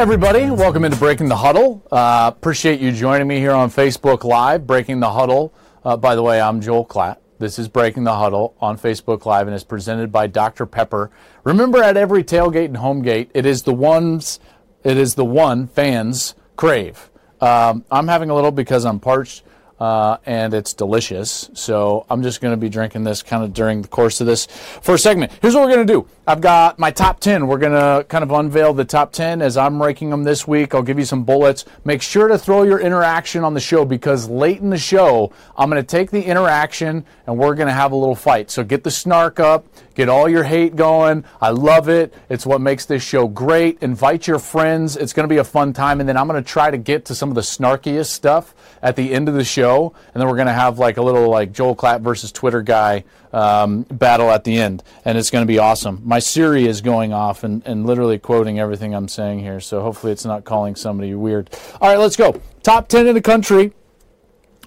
Everybody, welcome into Breaking the Huddle. Uh, appreciate you joining me here on Facebook Live, Breaking the Huddle. Uh, by the way, I'm Joel Klatt. This is Breaking the Huddle on Facebook Live and is presented by Dr. Pepper. Remember, at every tailgate and home gate, it is the ones, it is the one fans crave. Um, I'm having a little because I'm parched uh, and it's delicious. So I'm just going to be drinking this kind of during the course of this first segment. Here's what we're going to do. I've got my top 10. We're going to kind of unveil the top 10 as I'm ranking them this week. I'll give you some bullets. Make sure to throw your interaction on the show because late in the show, I'm going to take the interaction and we're going to have a little fight. So get the snark up, get all your hate going. I love it. It's what makes this show great. Invite your friends. It's going to be a fun time. And then I'm going to try to get to some of the snarkiest stuff at the end of the show. And then we're going to have like a little like Joel Klatt versus Twitter guy um, battle at the end. And it's going to be awesome. My Siri is going off and, and literally quoting everything I'm saying here. So hopefully it's not calling somebody weird. All right, let's go. Top 10 in the country.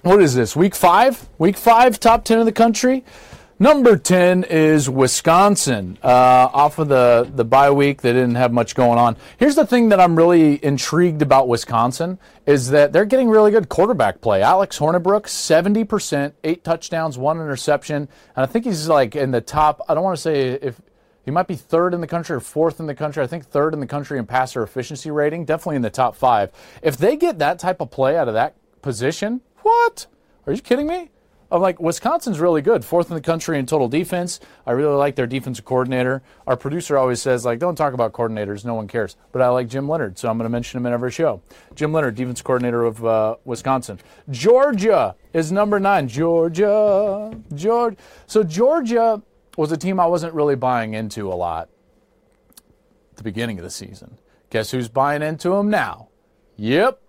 What is this? Week five? Week five, top 10 in the country. Number 10 is Wisconsin. Uh, off of the, the bye week, they didn't have much going on. Here's the thing that I'm really intrigued about Wisconsin is that they're getting really good quarterback play. Alex Hornibrook, 70%, eight touchdowns, one interception. And I think he's like in the top, I don't want to say if he might be third in the country or fourth in the country. I think third in the country in passer efficiency rating, definitely in the top five. If they get that type of play out of that position, what? Are you kidding me? I'm like, Wisconsin's really good, fourth in the country in total defense. I really like their defensive coordinator. Our producer always says, like, don't talk about coordinators, no one cares. But I like Jim Leonhard, so I'm going to mention him in every show. Jim Leonhard, defensive coordinator of uh, Wisconsin. Georgia is number nine. Georgia, Georgia. So Georgia was a team I wasn't really buying into a lot at the beginning of the season. Guess who's buying into them now? Yep,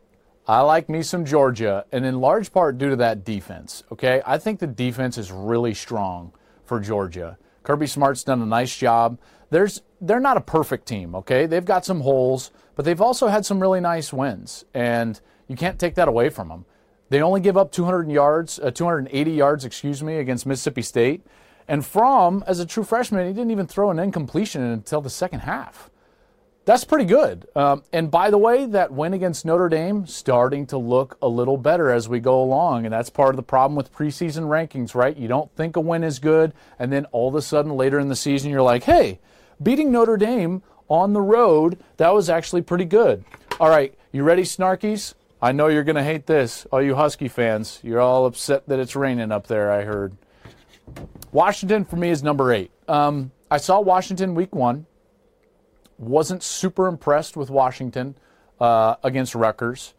I like me some Georgia, and in large part due to that defense. Okay, I think the defense is really strong for Georgia. Kirby Smart's done a nice job. There's they're not a perfect team. Okay, they've got some holes, but they've also had some really nice wins, and you can't take that away from them. They only give up 200 yards, uh, 280 yards, excuse me, against Mississippi State. And Fromm, as a true freshman, he didn't even throw an incompletion until the second half. That's pretty good. Um, and by the way, that win against Notre Dame starting to look a little better as we go along. And that's part of the problem with preseason rankings, right? You don't think a win is good, and then all of a sudden later in the season, you're like, hey, beating Notre Dame on the road, that was actually pretty good. All right, you ready, Snarkies? I know you're going to hate this. All you Husky fans, you're all upset that it's raining up there, I heard. Washington for me is number eight. Um, I saw Washington week one wasn't super impressed with Washington uh, against Rutgers.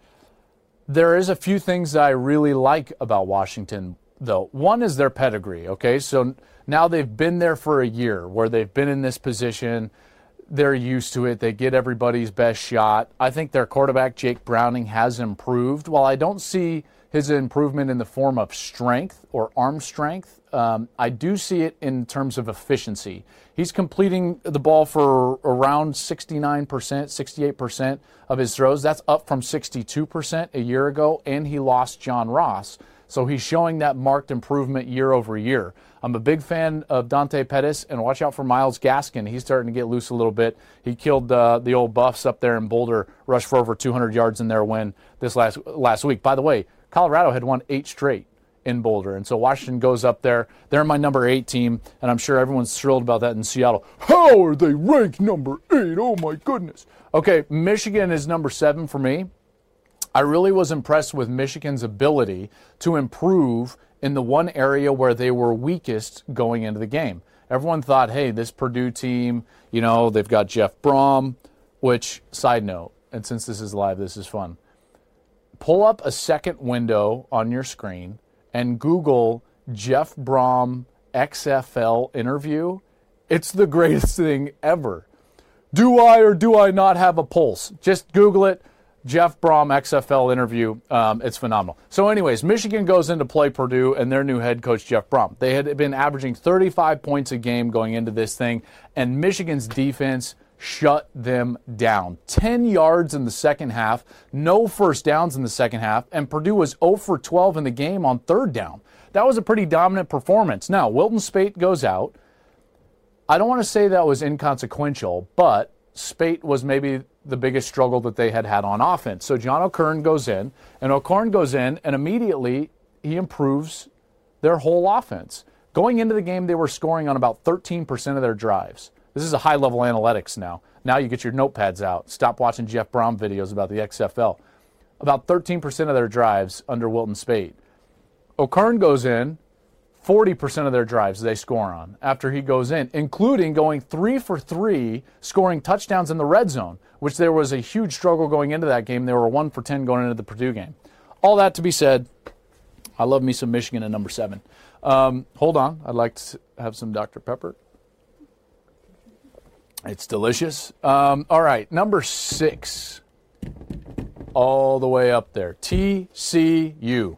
There is a few things that I really like about Washington, though. One is their pedigree, okay? So now they've been there for a year where they've been in this position. They're used to it. They get everybody's best shot. I think their quarterback, Jake Browning, has improved. While I don't see his improvement in the form of strength or arm strength, um, I do see it in terms of efficiency. He's completing the ball for around 69%, 68% of his throws. That's up from 62% a year ago, and he lost John Ross. So he's showing that marked improvement year over year. I'm a big fan of Dante Pettis, and watch out for Myles Gaskin. He's starting to get loose a little bit. He killed uh, the old Buffs up there in Boulder, rushed for over 200 yards in their win this last last week. By the way, Colorado had won eight straight in Boulder. And so Washington goes up there. They're my number eight team, and I'm sure everyone's thrilled about that in Seattle. How are they ranked number eight? Oh my goodness. Okay, Michigan is number seven for me. I really was impressed with Michigan's ability to improve in the one area where they were weakest going into the game. Everyone thought, hey, this Purdue team, you know, they've got Jeff Brohm, which, side note, and since this is live, this is fun. Pull up a second window on your screen and Google Jeff Brohm XFL interview, it's the greatest thing ever. Do I or do I not have a pulse? Just Google it. Jeff Brohm XFL interview. Um, it's phenomenal. So, anyways, Michigan goes into play Purdue and their new head coach Jeff Brohm. They had been averaging 35 points a game going into this thing, and Michigan's defense shut them down. 10 yards in the second half, no first downs in the second half, and Purdue was 0 for 12 in the game on third down. That was a pretty dominant performance. Now, Wilton Speight goes out. I don't want to say that was inconsequential, but Speight was maybe the biggest struggle that they had had on offense. So John O'Korn goes in, and O'Korn goes in, and immediately he improves their whole offense. Going into the game, they were scoring on about 13% of their drives. This is a high level analytics now. Now you get your notepads out. Stop watching Jeff Brohm videos about the XFL. About 13% of their drives under Wilton Speight. O'Korn goes in, 40% of their drives they score on after he goes in, including going three for three, scoring touchdowns in the red zone, which there was a huge struggle going into that game. They were one for 10 going into the Purdue game. All that to be said, I love me some Michigan at number seven. Um, hold on, I'd like to have some Dr. Pepper. It's delicious. Um, all right, number six, all the way up there, TCU.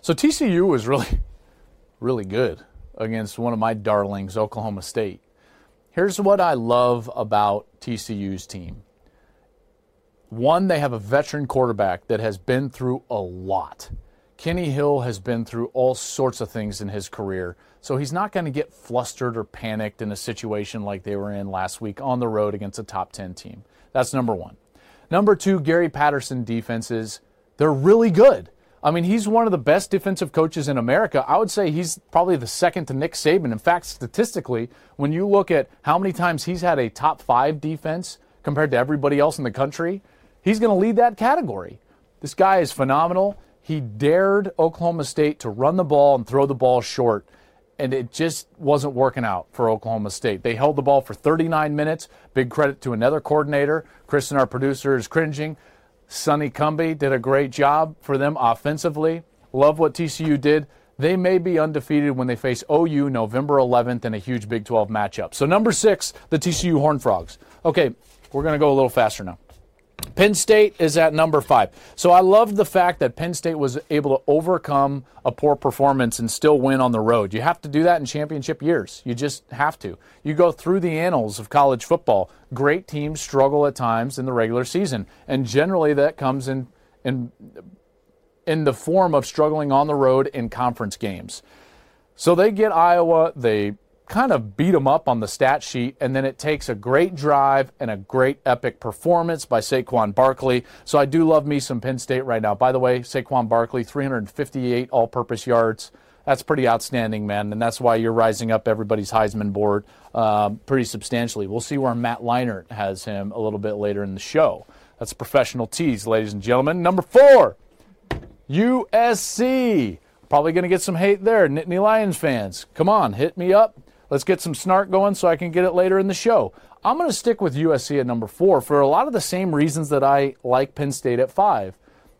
So TCU was really, really good against one of my darlings, Oklahoma State. Here's what I love about TCU's team. One, they have a veteran quarterback that has been through a lot. Kenny Hill has been through all sorts of things in his career, so he's not going to get flustered or panicked in a situation like they were in last week on the road against a top 10 team. That's number one. Number two, Gary Patterson defenses, they're really good. I mean, he's one of the best defensive coaches in America. I would say he's probably the second to Nick Saban. In fact, statistically, when you look at how many times he's had a top five defense compared to everybody else in the country, he's going to lead that category. This guy is phenomenal. He dared Oklahoma State to run the ball and throw the ball short, and it just wasn't working out for Oklahoma State. They held the ball for 39 minutes. Big credit to another coordinator. Kristen, our producer, is cringing. Sonny Cumbie did a great job for them offensively. Love what TCU did. They may be undefeated when they face OU November 11th in a huge Big 12 matchup. So, number six, the TCU Horned Frogs. Okay, we're going to go a little faster now. Penn State is at number five. So I love the fact that Penn State was able to overcome a poor performance and still win on the road. You have to do that in championship years. You just have to. You go through the annals of college football. Great teams struggle at times in the regular season, and generally that comes in in in the form of struggling on the road in conference games. So they get Iowa, they kind of beat them up on the stat sheet, and then it takes a great drive and a great epic performance by Saquon Barkley. So I do love me some Penn State right now. By the way, Saquon Barkley, 358 all purpose yards. That's pretty outstanding, man, and that's why you're rising up everybody's Heisman board um, pretty substantially. We'll see where Matt Leinart has him a little bit later in the show. That's a professional tease, ladies and gentlemen. Number four, USC. Probably going to get some hate there, Nittany Lions fans. Come on, hit me up. Let's get some snark going so I can get it later in the show. I'm going to stick with USC at number four for a lot of the same reasons that I like Penn State at five.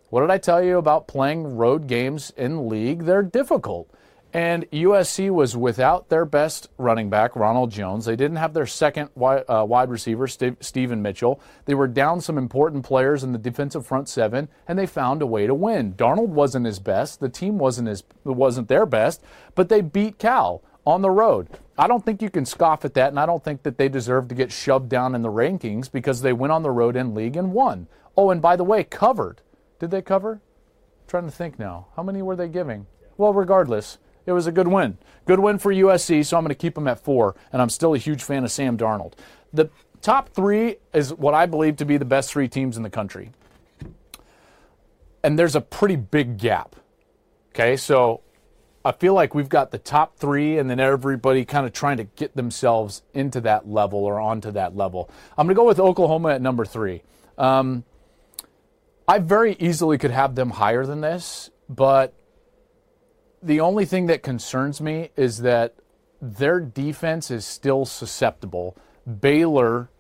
What did I tell you about playing road games in league? They're difficult. And USC was without their best running back, Ronald Jones. They didn't have their second wide, uh, wide receiver, Stephen Mitchell. They were down some important players in the defensive front seven, and they found a way to win. Darnold wasn't his best. The team wasn't his wasn't their best, but they beat Cal on the road. I don't think you can scoff at that, and I don't think that they deserve to get shoved down in the rankings because they went on the road in league and won. Oh, and by the way, covered. Did they cover? I'm trying to think now. How many were they giving? Well, regardless, it was a good win. Good win for USC, so I'm going to keep them at four, and I'm still a huge fan of Sam Darnold. The top three is what I believe to be the best three teams in the country. And there's a pretty big gap. Okay, so I feel like we've got the top three, and then everybody kind of trying to get themselves into that level or onto that level. I'm going to go with Oklahoma at number three. Um, I very easily could have them higher than this, but the only thing that concerns me is that their defense is still susceptible. Baylor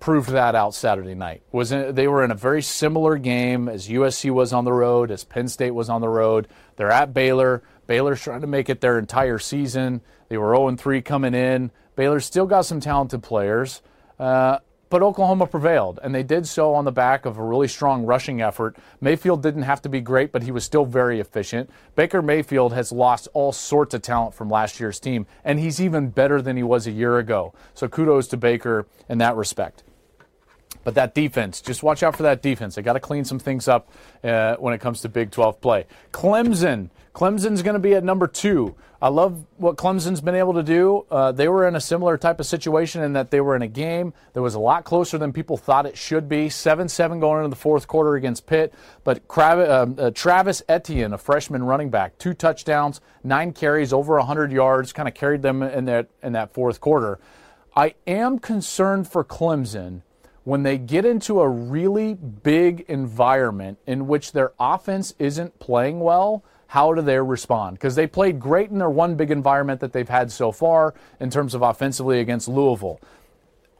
proved that out Saturday night. Was in, they were in a very similar game as USC was on the road, as Penn State was on the road. They're at Baylor. Baylor's trying to make it their entire season. They were 0 3 coming in. Baylor still got some talented players. Uh, but Oklahoma prevailed, and they did so on the back of a really strong rushing effort. Mayfield didn't have to be great, but he was still very efficient. Baker Mayfield has lost all sorts of talent from last year's team, and he's even better than he was a year ago. So kudos to Baker in that respect. But that defense, just watch out for that defense. They got to clean some things up uh, when it comes to Big 12 play. Clemson. Clemson's going to be at number two. I love what Clemson's been able to do. Uh, they were in a similar type of situation in that they were in a game that was a lot closer than people thought it should be. 7 7 going into the fourth quarter against Pitt. But uh, uh, Travis Etienne, a freshman running back, two touchdowns, nine carries, over 100 yards, kind of carried them in that, in that fourth quarter. I am concerned for Clemson when they get into a really big environment in which their offense isn't playing well, how do they respond? Because they played great in their one big environment that they've had so far in terms of offensively against Louisville.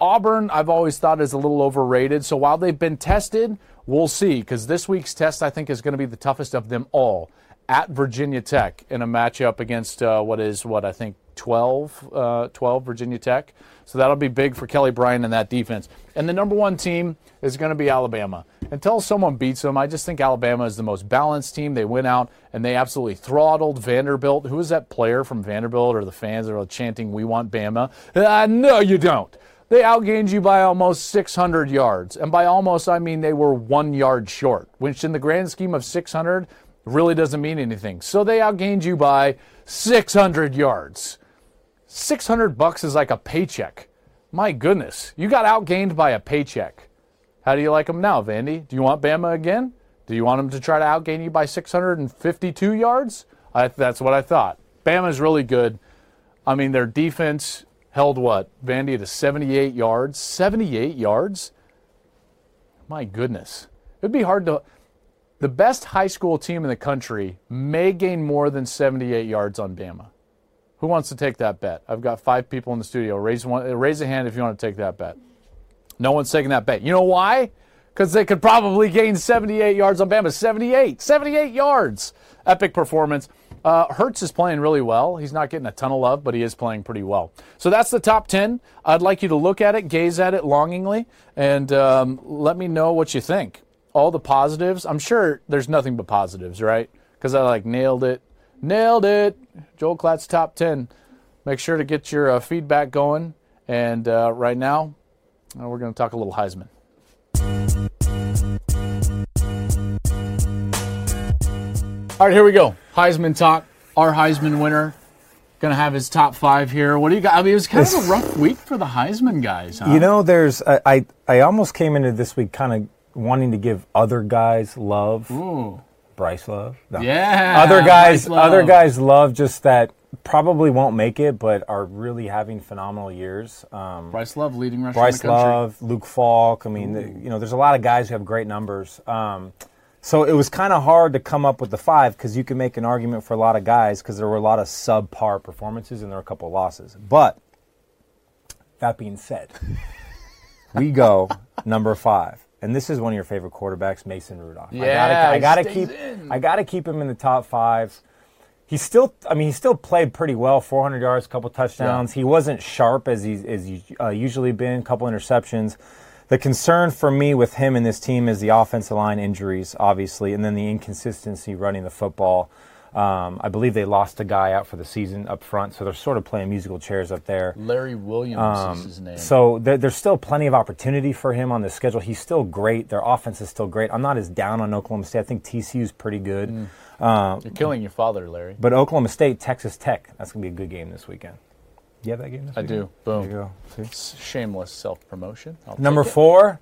Auburn, I've always thought is a little overrated. So while they've been tested, we'll see. Because this week's test, I think, is going to be the toughest of them all at Virginia Tech in a matchup against uh, what is what I think 12, uh, 12 Virginia Tech. So that'll be big for Kelly Bryant and that defense. And the number one team is going to be Alabama. Until someone beats them, I just think Alabama is the most balanced team. They went out and they absolutely throttled Vanderbilt. Who is that player from Vanderbilt or the fans that are chanting, We want Bama? Uh, no, you don't. They outgained you by almost 600 yards. And by almost, I mean they were one yard short, which in the grand scheme of 600 really doesn't mean anything. So they outgained you by 600 yards. 600 bucks is like a paycheck. My goodness, you got outgained by a paycheck. How do you like them now, Vandy? Do you want Bama again? Do you want them to try to outgain you by 652 yards? I, that's what I thought. Bama's really good. I mean, their defense held what? Vandy to 78 yards. 78 yards? My goodness. It'd be hard to. The best high school team in the country may gain more than 78 yards on Bama. Who wants to take that bet? I've got five people in the studio. Raise one. Raise a hand if you want to take that bet. No one's taking that bet. You know why? Because they could probably gain 78 yards on Bama. 78. 78 yards. Epic performance. Uh, Hurts is playing really well. He's not getting a ton of love, but he is playing pretty well. So that's the top 10. I'd like you to look at it, gaze at it longingly, and um, let me know what you think all the positives. I'm sure there's nothing but positives, right? Because I like nailed it, nailed it. Joel Klatt's top 10. Make sure to get your uh, feedback going. And uh, right now, uh, we're going to talk a little Heisman. All right, here we go. Heisman talk. Our Heisman winner going to have his top five here. What do you got? I mean, it was kind of a rough week for the Heisman guys. Huh? You know, there's I, I I almost came into this week kind of wanting to give other guys love. Ooh. Bryce Love. No. Yeah. Other guys other guys love just that probably won't make it but are really having phenomenal years. Um, Bryce Love leading rusher Bryce in the country. Love, Luke Falk. I mean, the, you know, there's a lot of guys who have great numbers. Um, so it was kind of hard to come up with the five because you can make an argument for a lot of guys because there were a lot of subpar performances and there were a couple of losses. But that being said, we go number five. And this is one of your favorite quarterbacks, Mason Rudolph. Yeah, I gotta, I gotta keep, in. I gotta keep him in the top five. He's still, I mean, he still played pretty well, 400 yards, a couple touchdowns. He wasn't sharp as he's as he's uh, usually been, a couple interceptions. The concern for me with him and this team is the offensive line injuries, obviously, and then the inconsistency running the football. Um, I believe they lost a guy out for the season up front, so they're sort of playing musical chairs up there. Larry Williams is his name. Um, So there, there's still plenty of opportunity for him on the schedule. He's still great. Their offense is still great. I'm not as down on Oklahoma State. I think TCU's pretty good. You're killing your father, Larry. But Oklahoma State, Texas Tech, that's going to be a good game this weekend. You have that game this I weekend? do. Boom. There you go. See? Shameless self promotion. Number four,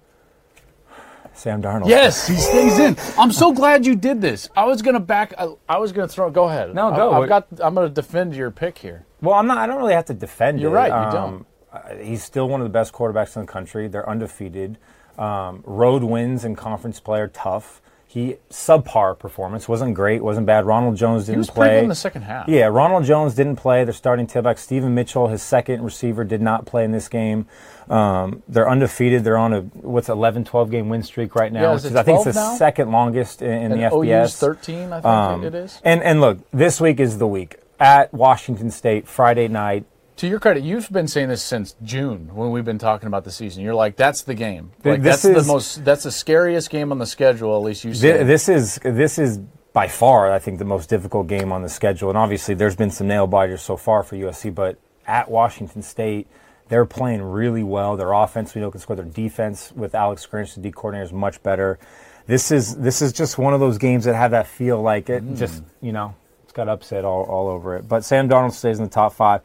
Sam Darnold. Yes, he stays in. I'm so glad you did this. I was gonna back. I, I was gonna throw. Go ahead. No, I- go. I've got. I'm gonna defend your pick here. Well, I'm not. I don't really have to defend You're it. right, you don't. uh, He's still one of the best quarterbacks in the country. They're undefeated. Um, road wins and conference play are tough. He subpar performance wasn't great, wasn't bad. Ronald Jones didn't was play pretty good in the second half. Yeah, Ronald Jones didn't play. They're starting tailback Stephen Mitchell, his second receiver, did not play in this game. Um, they're undefeated. They're on a what's 11, 12 game win streak right now, Yeah, which is I think it's the now? second longest in, in And the OU's FBS. 13, I think Um, it is. And and look, this week is the week at Washington State Friday night. To your credit, you've been saying this since June when we've been talking about the season. You're like, that's the game. Like this that's is- the most. That's the scariest game on the schedule. At least you. Thi- This is this is by far, I think, the most difficult game on the schedule. And obviously, there's been some nail biters so far for USC, but at Washington State, they're playing really well. Their offense, we know, can score. Their defense with Alex Grinch, the D coordinator, is much better. This is this is just one of those games that have that feel like it mm. just you know it's got upset all, all over it. But Sam Darnold stays in the top five.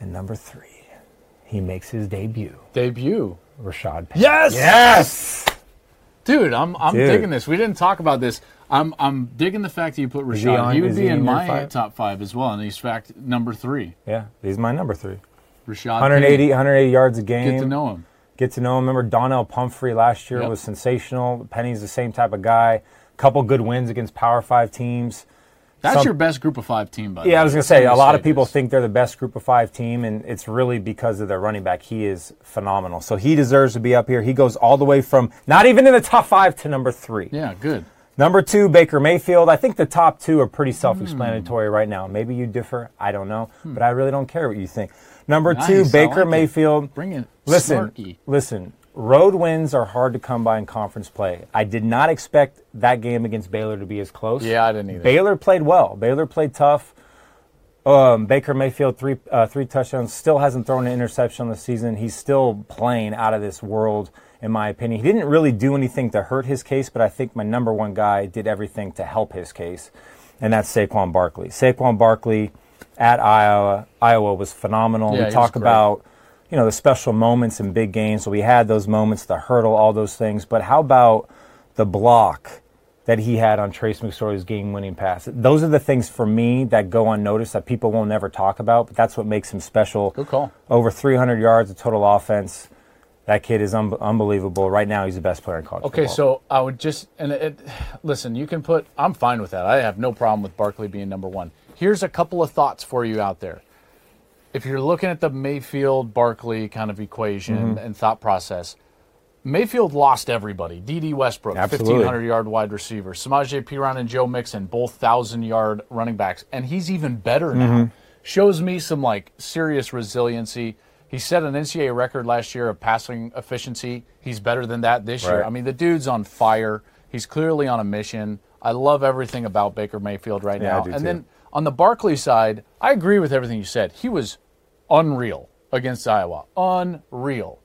And number three, he makes his debut. debut. Rashaad Penny. Yes. Yes. Dude, I'm I'm Dude. digging this. We didn't talk about this. I'm I'm digging the fact that you put he Rashad. on- He would be he in in my five? top five as well, and he's fact number three. Yeah, he's my number three. Rashad. 180, Penny. 180 yards a game. Get to know him. Get to know him. Remember Donnel Pumphrey last year Yep. was sensational. Penny's the same type of guy. Couple good wins against Power Five teams. That's Some- your best group of five team, by the Yeah, I was gonna say a lot of people this. think they're the best group of five team, and it's really because of their running back. He is phenomenal, so he deserves to be up here. He goes all the way from not even in the top five to number three. Yeah, good. Number two, Baker Mayfield. I think the top two are pretty self-explanatory hmm. right now. Maybe you differ. I don't know, hmm. but I really don't care what you think. Number Nice, two, Baker like it. Mayfield. Bring it. Listen, snarky. listen. Road wins are hard to come by in conference play. I did not expect that game against Baylor to be as close. Yeah, I didn't either. Baylor played well. Baylor played tough. Um, Baker Mayfield three uh, three touchdowns. Still hasn't thrown an interception on the season. He's still playing out of this world, in my opinion. He didn't really do anything to hurt his case, but I think my number one guy did everything to help his case, and that's Saquon Barkley. Saquon Barkley at Iowa Iowa was phenomenal. Yeah, we talk about you know the special moments and big games. So we had those moments, the hurdle, all those things. But how about the block that he had on Trace McSorley's game-winning pass? Those are the things for me that go unnoticed that people will never talk about. But that's what makes him special. Good call. Over 300 yards of total offense. That kid is un- unbelievable. Right now, he's the best player in college Okay, football. so I would just and it, listen. You can put. I'm fine with that. I have no problem with Barkley being number one. Here's a couple of thoughts for you out there. If you're looking at the Mayfield Barkley kind of equation Mm-hmm. and thought process, Mayfield lost everybody. Dede Westbrook, Absolutely. 1,500 yard wide receiver. Samaje Perine and Joe Mixon, both 1,000 yard running backs. And he's even better now. Mm-hmm. Shows me some like serious resiliency. He set an NCAA record last year of passing efficiency. He's better than that this year. I mean, the dude's on fire. He's clearly on a mission. I love everything about Baker Mayfield right Yeah, now. and too. then on the Barkley side, I agree with everything you said. He was unreal against Iowa. Unreal.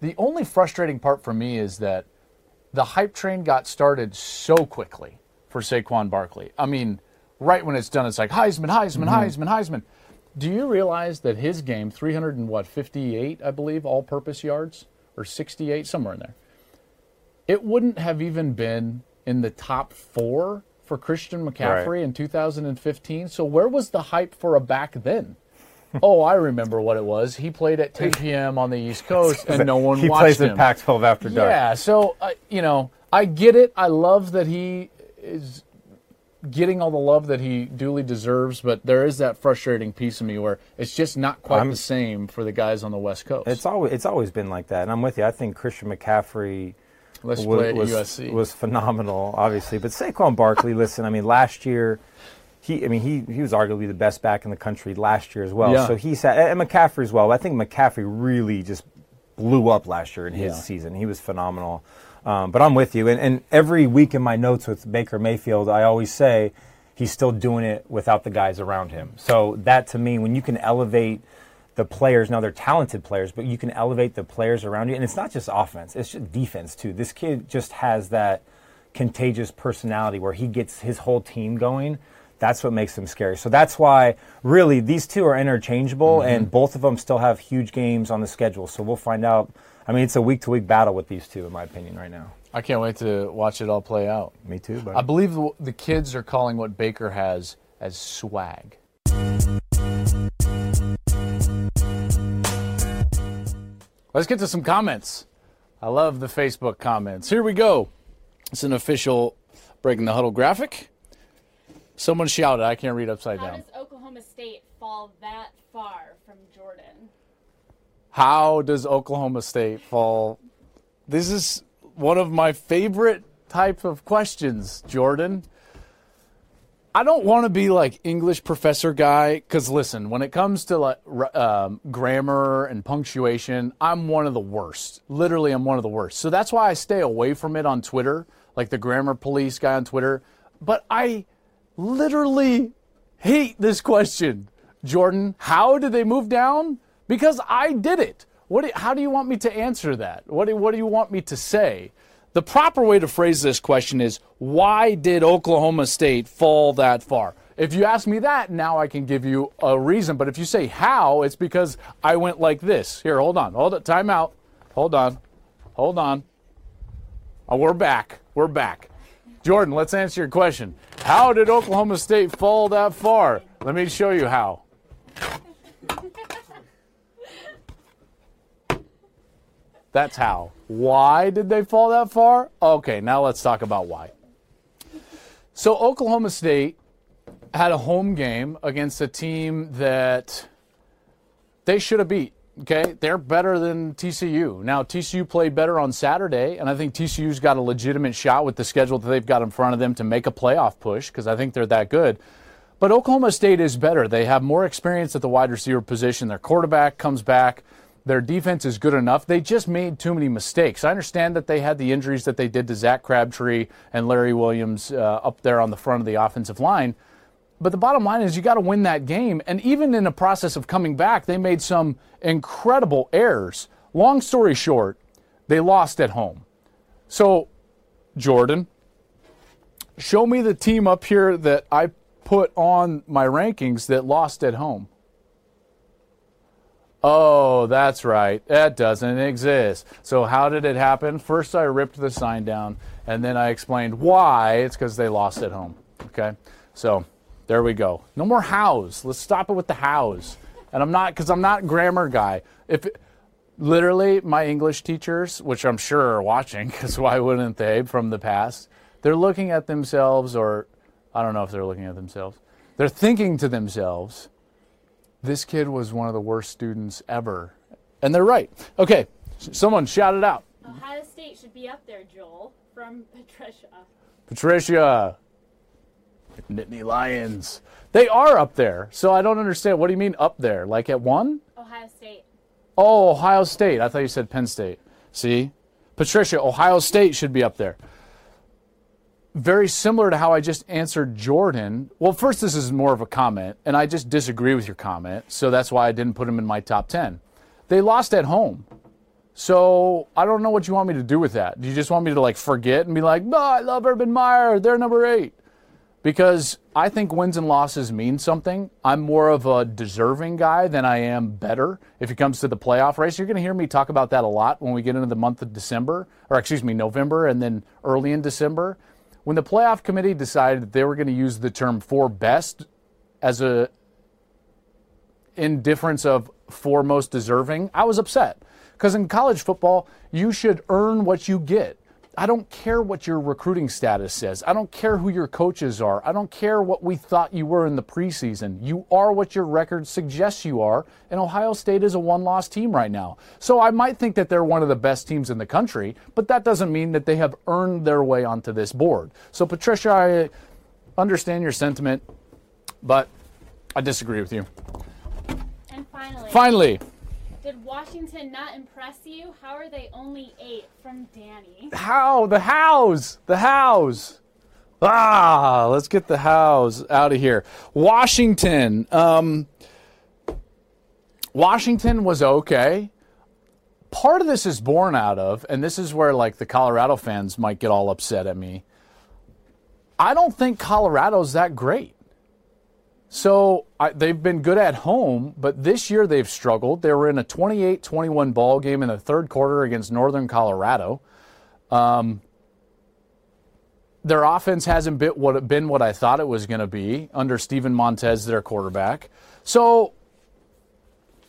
The only frustrating part for me is that the hype train got started so quickly for Saquon Barkley. I mean, right when it's done, it's like Heisman, Heisman, mm-hmm. Heisman, Heisman. Do you realize that his game, 300 and what, 58, I believe, all purpose yards, or 68, somewhere in there, it wouldn't have even been in the top four for Christian McCaffrey Right. in 2015. So where was the hype for a back then? oh, I remember what it was. He played at 10 p.m. on the East Coast, and no one he watched plays him. in Pac-12 after dark. Yeah, so uh, you know, I get it. I love that he is getting all the love that he duly deserves, but there is that frustrating piece of me where it's just not quite I'm- the same for the guys on the West Coast. It's always it's always been like that, and I'm with you. I think Christian McCaffrey Let's wa- play at was, USC. was phenomenal, obviously. But Saquon Barkley, listen, I mean, last year, he, I mean, he he was arguably the best back in the country last year as well. Yeah. So he's had, and McCaffrey as well. I think McCaffrey really just blew up last year in his Yeah. season. He was phenomenal. Um, but I'm with you, and, and every week in my notes with Baker Mayfield, I always say he's still doing it without the guys around him. So that to me, when you can elevate the players, now they're talented players, but you can elevate the players around you, and it's not just offense; it's just defense too. This kid just has that contagious personality where he gets his whole team going. That's what makes him scary. So that's why, really, these two are interchangeable, mm-hmm. and both of them still have huge games on the schedule. So we'll find out. I mean, it's a week to week battle with these two, in my opinion, right now. I can't wait to watch it all play out. Me too, but I believe the kids are calling what Baker has as swag. Let's get to some comments. I love the Facebook comments. Here we go. It's an official breaking the huddle graphic. Someone shouted, I can't read upside How down. How does Oklahoma State fall that far from Jordan? How does Oklahoma State fall? This is one of my favorite type of questions, Jordan. I don't want to be like English professor guy because listen, when it comes to like um, grammar and punctuation, I'm one of the worst. Literally, I'm one of the worst. So that's why I stay away from it on Twitter, like the grammar police guy on Twitter. But I literally hate this question, Jordan. How did they move down? Because I did it. What? Do, how do you want me to answer that? What do, what do you want me to say? The proper way to phrase this question is why did Oklahoma State fall that far? If you ask me that, now I can give you a reason. But if you say how, it's because I went like this. Here, hold on. Hold it. Time out. Hold on. Hold on. Oh, we're back. We're back. Jordan, let's answer your question. How did Oklahoma State fall that far? Let me show you how. That's how. Why did they fall that far? Okay, now let's talk about why. So, Oklahoma State had a home game against a team that they should have beat. Okay, they're better than TCU. Now, TCU played better on Saturday, and I think TCU's got a legitimate shot with the schedule that they've got in front of them to make a playoff push because I think they're that good. But Oklahoma State is better. They have more experience at the wide receiver position. Their quarterback comes back. Their defense is good enough. They just made too many mistakes. I understand that they had the injuries that they did to Zach Crabtree and Larry Williams uh, up there on the front of the offensive line. But the bottom line is you got to win that game. And even in the process of coming back, they made some incredible errors. Long story short, they lost at home. So, Jordan, show me the team up here that I put on my rankings that lost at home. Oh, that's right. That doesn't exist. So, how did it happen? First, I ripped the sign down, and then I explained why. It's because they lost at home. Okay? So, there we go. No more hows. Let's stop it with the hows. And I'm not, because I'm not grammar guy. If literally my English teachers, which I'm sure are watching, because why wouldn't they from the past, they're looking at themselves, or I don't know if they're looking at themselves, they're thinking to themselves, this kid was one of the worst students ever. And they're right. Okay, someone shout it out. Ohio State should be up there, Joel, from Patricia. Patricia, Nittany Lions. They are up there. So I don't understand. What do you mean up there? Like at one? Ohio State. Oh, Ohio State. I thought you said Penn State. See? Patricia, Ohio State should be up there. Very similar to how I just answered Jordan. Well, first, this is more of a comment, and I just disagree with your comment. So that's why I didn't put them in my top 10. They lost at home. So I don't know what you want me to do with that. Do you just want me to like forget and be like, no, I love Urban Meyer. They're number eight? Because I think wins and losses mean something. I'm more of a deserving guy than I am better if it comes to the playoff race. You're going to hear me talk about that a lot when we get into the month of December, or excuse me, November, and then early in December. When the playoff committee decided that they were going to use the term for best as a indifference of for most deserving, I was upset. Because in college football, you should earn what you get. I don't care what your recruiting status says. I don't care who your coaches are. I don't care what we thought you were in the preseason. You are what your record suggests you are, and Ohio State is a one loss team right now. So I might think that they're one of the best teams in the country, but that doesn't mean that they have earned their way onto this board. So, Patricia, I understand your sentiment, but I disagree with you. And finally, Finally, did Washington not impress you? How are they only eight from Danny? how? The hows. The hows. Ah, let's get the hows out of here. Washington. Um, Washington was okay. Part of this is born out of, and this is where like the Colorado fans might get all upset at me. I don't think Colorado's that great. So I, they've been good at home, but this year they've struggled. They were in a 28-21 ball game in the third quarter against Northern Colorado. Um, their offense hasn't been what, been what I thought it was going to be under Steven Montez, their quarterback. So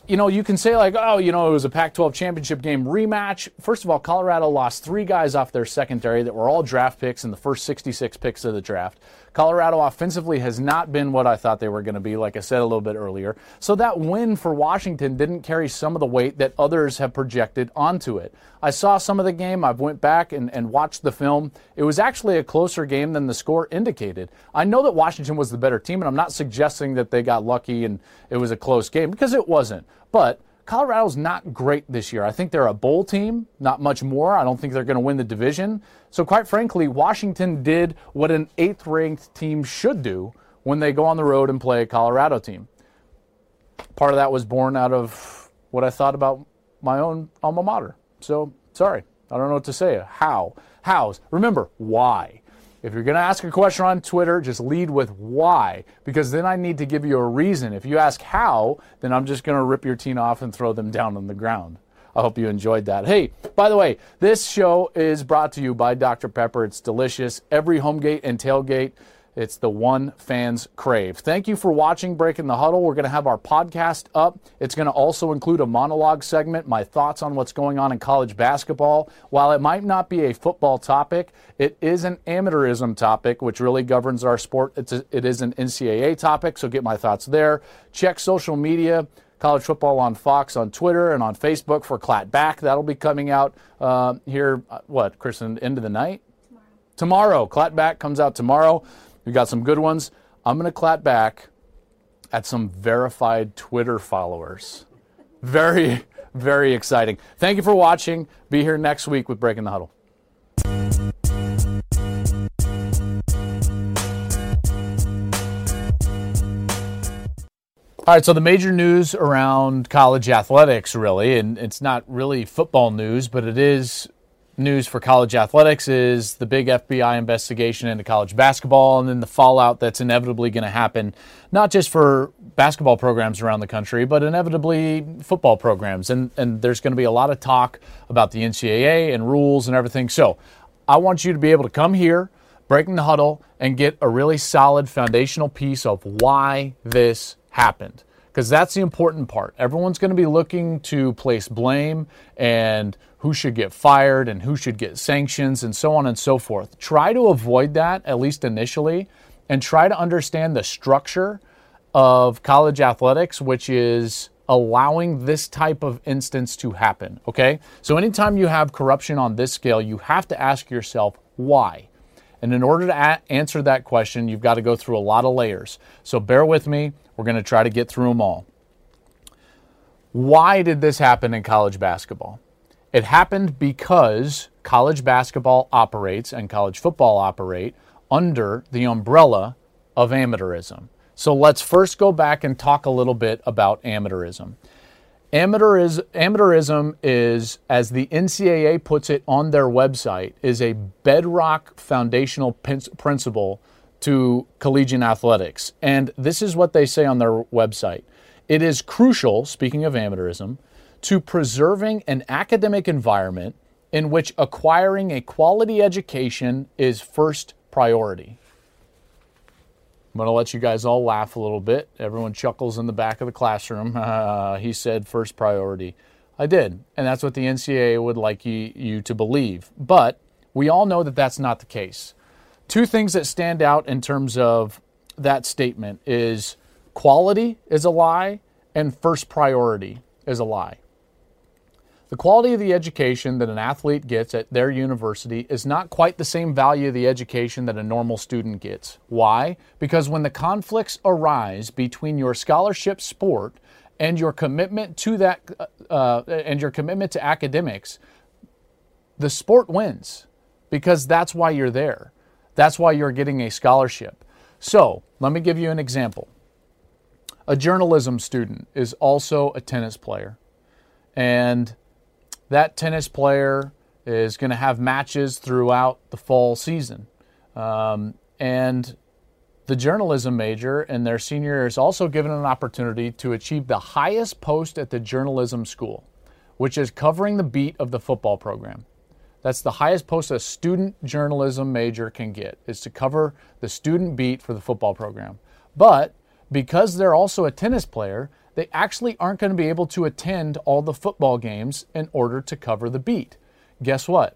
you know, you can say like, oh, you know, it was a Pac-12 championship game rematch. First of all, Colorado lost three guys off their secondary that were all draft picks in the first 66 picks of the draft. Colorado offensively has not been what I thought they were going to be, like I said a little bit earlier. So that win for Washington didn't carry some of the weight that others have projected onto it. I saw some of the game. I've went back and, and watched the film. It was actually a closer game than the score indicated. I know that Washington was the better team, and I'm not suggesting that they got lucky and it was a close game because it wasn't. But Colorado's not great this year. I think they're a bowl team, not much more. I don't think they're going to win the division. So, quite frankly, Washington did what an eighth ranked team should do when they go on the road and play a Colorado team. Part of that was born out of what I thought about my own alma mater. So, sorry. I don't know what to say. How? Hows? Remember, why? If you're going to ask a question on Twitter, just lead with why, because then I need to give you a reason. If you ask how, then I'm just going to rip your team off and throw them down on the ground. I hope you enjoyed that. Hey, by the way, this show is brought to you by Dr. Pepper. It's delicious. Every home gate and tailgate it's the one fans crave. Thank you for watching Breaking the Huddle. We're going to have our podcast up. It's going to also include a monologue segment, my thoughts on what's going on in college basketball. While it might not be a football topic, it is an amateurism topic, which really governs our sport. It's a, it is an NCAA topic, so get my thoughts there. Check social media college football on Fox on Twitter and on Facebook for Klatt Back. That'll be coming out uh, here, uh, what, Kristen, end of the night? Tomorrow. Tomorrow. Klatt Back comes out tomorrow. We got some good ones. I'm going to clap back at some verified Twitter followers. Very, very exciting. Thank you for watching. Be here next week with Breaking the Huddle. All right, so the major news around college athletics, really, and it's not really football news, but it is news for college athletics is the big FBI investigation into college basketball and then the fallout that's inevitably going to happen, not just for basketball programs around the country, but inevitably football programs. And, and there's going to be a lot of talk about the NCAA and rules and everything. So I want you to be able to come here, breaking the huddle, and get a really solid foundational piece of why this happened because that's the important part. Everyone's going to be looking to place blame and who should get fired and who should get sanctions and so on and so forth. Try to avoid that, at least initially, and try to understand the structure of college athletics, which is allowing this type of instance to happen. Okay? So, anytime you have corruption on this scale, you have to ask yourself why. And in order to a- answer that question, you've got to go through a lot of layers. So, bear with me. We're going to try to get through them all. Why did this happen in college basketball? It happened because college basketball operates and college football operate under the umbrella of amateurism. So let's first go back and talk a little bit about amateurism. Amateurism, amateurism is, as the NCAA puts it on their website, is a bedrock foundational principle to collegiate athletics. And this is what they say on their website. It is crucial, speaking of amateurism, to preserving an academic environment in which acquiring a quality education is first priority. I'm going to let you guys all laugh a little bit. Everyone chuckles in the back of the classroom. Uh, he said first priority. I did, and that's what the NCAA would like you, you to believe. But we all know that that's not the case. Two things that stand out in terms of that statement is quality is a lie and first priority is a lie. The quality of the education that an athlete gets at their university is not quite the same value of the education that a normal student gets. Why? Because when the conflicts arise between your scholarship sport and your commitment to that uh, uh and your commitment to academics, the sport wins because that's why you're there. That's why you're getting a scholarship. So, let me give you an example. A journalism student is also a tennis player. And that tennis player is going to have matches throughout the fall season. Um, and the journalism major and their senior is also given an opportunity to achieve the highest post at the journalism school, which is covering the beat of the football program. That's the highest post a student journalism major can get, is to cover the student beat for the football program. But because they're also a tennis player, they actually aren't going to be able to attend all the football games in order to cover the beat. Guess what?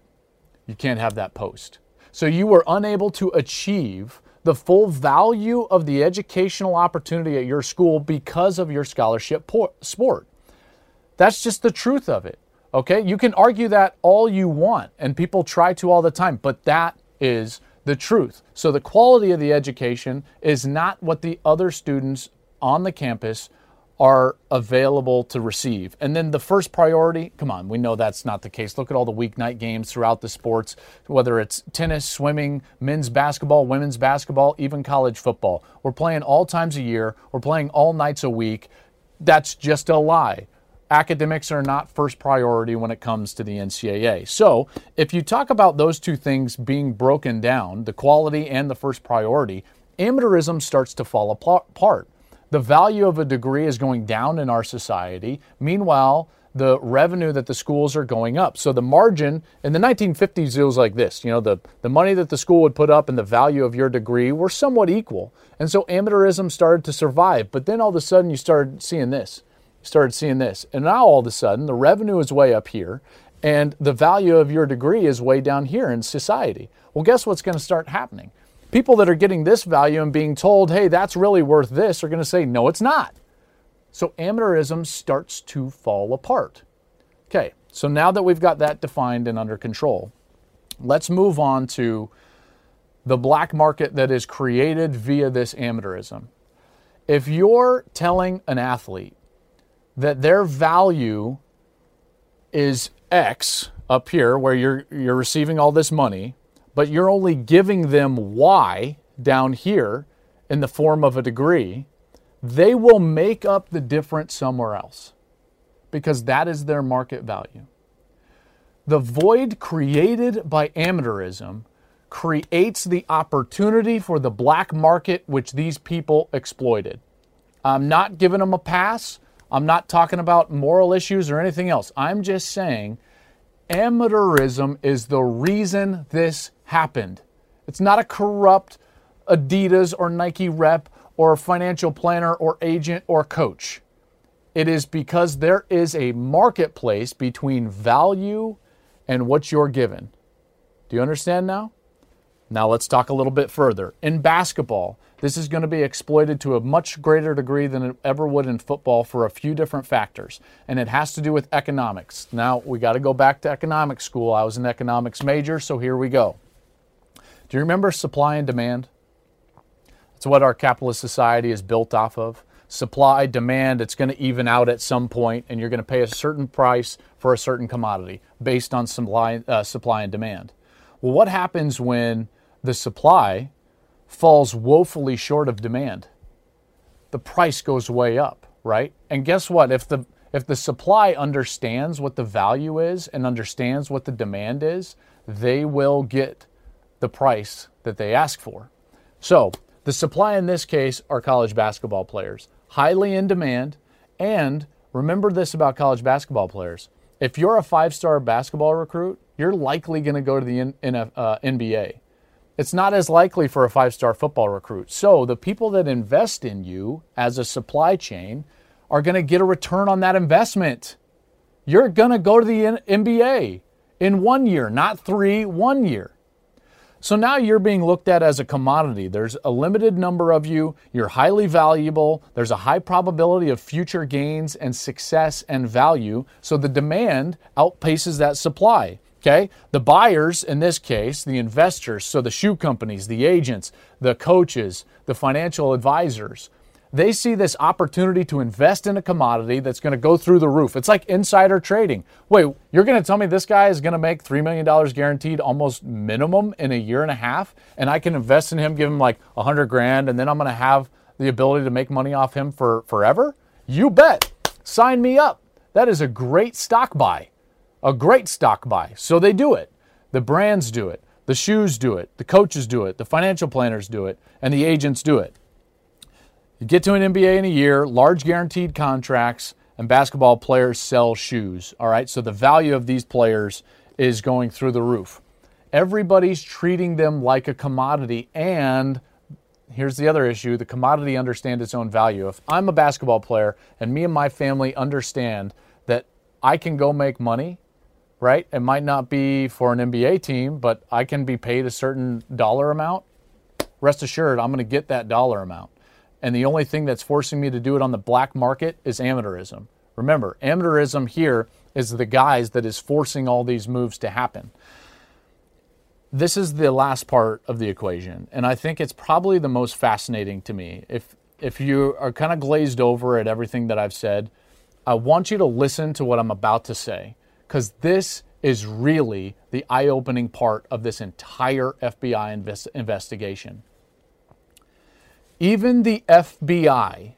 You can't have that post. So you were unable to achieve the full value of the educational opportunity at your school because of your scholarship sport. That's just the truth of it. Okay? You can argue that all you want, and people try to all the time, but that is the truth. So the quality of the education is not what the other students on the campus are available to receive. And then the first priority, come on, we know that's not the case. Look at all the weeknight games throughout the sports, whether it's tennis, swimming, men's basketball, women's basketball, even college football. We're playing all times a year, we're playing all nights a week. That's just a lie. Academics are not first priority when it comes to the NCAA. So, if you talk about those two things being broken down, the quality and the first priority, amateurism starts to fall apart the value of a degree is going down in our society. Meanwhile, the revenue that the schools are going up. So the margin in the 1950s, it was like this. You know, the, the money that the school would put up and the value of your degree were somewhat equal. And so amateurism started to survive. But then all of a sudden, you started seeing this. Started seeing this. And now all of a sudden, the revenue is way up here and the value of your degree is way down here in society. Well, guess what's going to start happening? people that are getting this value and being told, hey, that's really worth this, are going to say, no, it's not. So amateurism starts to fall apart. Okay, so now that we've got that defined and under control, let's move on to the black market that is created via this amateurism. If you're telling an athlete that their value is X up here, where you're, you're receiving all this money, but you're only giving them Y down here in the form of a degree, they will make up the difference somewhere else because that is their market value. The void created by amateurism creates the opportunity for the black market which these people exploited. I'm not giving them a pass. I'm not talking about moral issues or anything else. I'm just saying amateurism is the reason this happened. It's not a corrupt Adidas or Nike rep or financial planner or agent or coach. It is because there is a marketplace between value and what you're given. Do you understand now? Now let's talk a little bit further. In basketball, this is going to be exploited to a much greater degree than it ever would in football for a few different factors. And it has to do with economics. Now we got to go back to economics school. I was an economics major, so here we go. Do you remember supply and demand? It's what our capitalist society is built off of. Supply, demand, it's going to even out at some point, and you're going to pay a certain price for a certain commodity based on supply, uh, supply and demand. Well, what happens when the supply falls woefully short of demand? The price goes way up, right? And guess what? If the if the supply understands what the value is and understands what the demand is, they will get the price that they ask for. So, the supply in this case are college basketball players, highly in demand. And remember this about college basketball players if you're a five star basketball recruit, you're likely going to go to the N- N- uh, NBA. It's not as likely for a five star football recruit. So, the people that invest in you as a supply chain are going to get a return on that investment. You're going to go to the NBA in one year, not three, one year. So now you're being looked at as a commodity. There's a limited number of you, you're highly valuable, there's a high probability of future gains and success and value. So the demand outpaces that supply. Okay? The buyers, in this case, the investors, so the shoe companies, the agents, the coaches, the financial advisors, they see this opportunity to invest in a commodity that's going to go through the roof. It's like insider trading. Wait, you're going to tell me this guy is going to make $3 million guaranteed almost minimum in a year and a half, and I can invest in him, give him like 100 grand, and then I'm going to have the ability to make money off him for forever? You bet. Sign me up. That is a great stock buy. A great stock buy. So they do it. The brands do it. The shoes do it. The coaches do it. The financial planners do it. And the agents do it. You get to an NBA in a year, large guaranteed contracts, and basketball players sell shoes. All right, so the value of these players is going through the roof. Everybody's treating them like a commodity, and here's the other issue the commodity understands its own value. If I'm a basketball player and me and my family understand that I can go make money, right? It might not be for an NBA team, but I can be paid a certain dollar amount. Rest assured, I'm going to get that dollar amount. And the only thing that's forcing me to do it on the black market is amateurism. Remember, amateurism here is the guys that is forcing all these moves to happen. This is the last part of the equation, and I think it's probably the most fascinating to me. If if you are kind of glazed over at everything that I've said, I want you to listen to what I'm about to say because this is really the eye-opening part of this entire FBI invest- investigation. Even the FBI,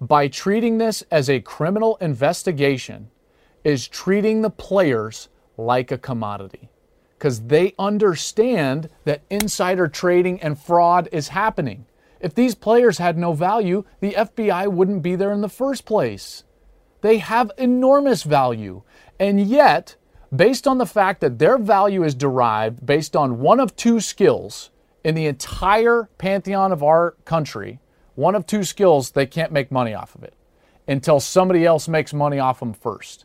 by treating this as a criminal investigation, is treating the players like a commodity because they understand that insider trading and fraud is happening. If these players had no value, the FBI wouldn't be there in the first place. They have enormous value. And yet, based on the fact that their value is derived based on one of two skills in the entire pantheon of our country, one of two skills, they can't make money off of it until somebody else makes money off them first.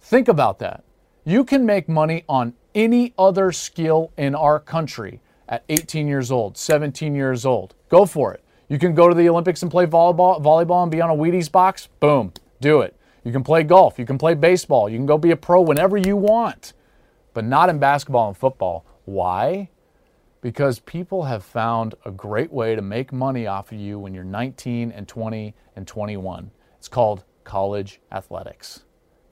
Think about that. You can make money on any other skill in our country at 18 years old, 17 years old. Go for it. You can go to the Olympics and play volleyball, volleyball and be on a Wheaties box. Boom, do it. You can play golf. You can play baseball. You can go be a pro whenever you want, but not in basketball and football. Why? Because people have found a great way to make money off of you when you're 19 and 20 and 21. It's called college athletics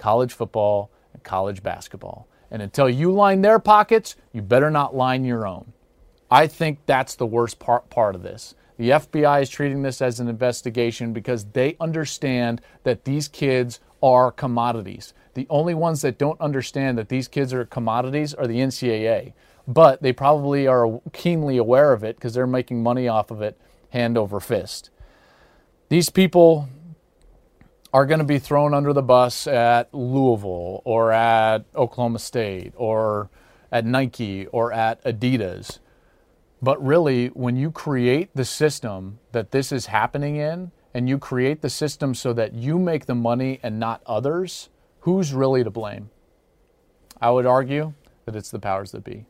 college football and college basketball. And until you line their pockets, you better not line your own. I think that's the worst part, part of this. The FBI is treating this as an investigation because they understand that these kids are commodities. The only ones that don't understand that these kids are commodities are the NCAA. But they probably are keenly aware of it because they're making money off of it hand over fist. These people are going to be thrown under the bus at Louisville or at Oklahoma State or at Nike or at Adidas. But really, when you create the system that this is happening in, and you create the system so that you make the money and not others, who's really to blame? I would argue that it's the powers that be.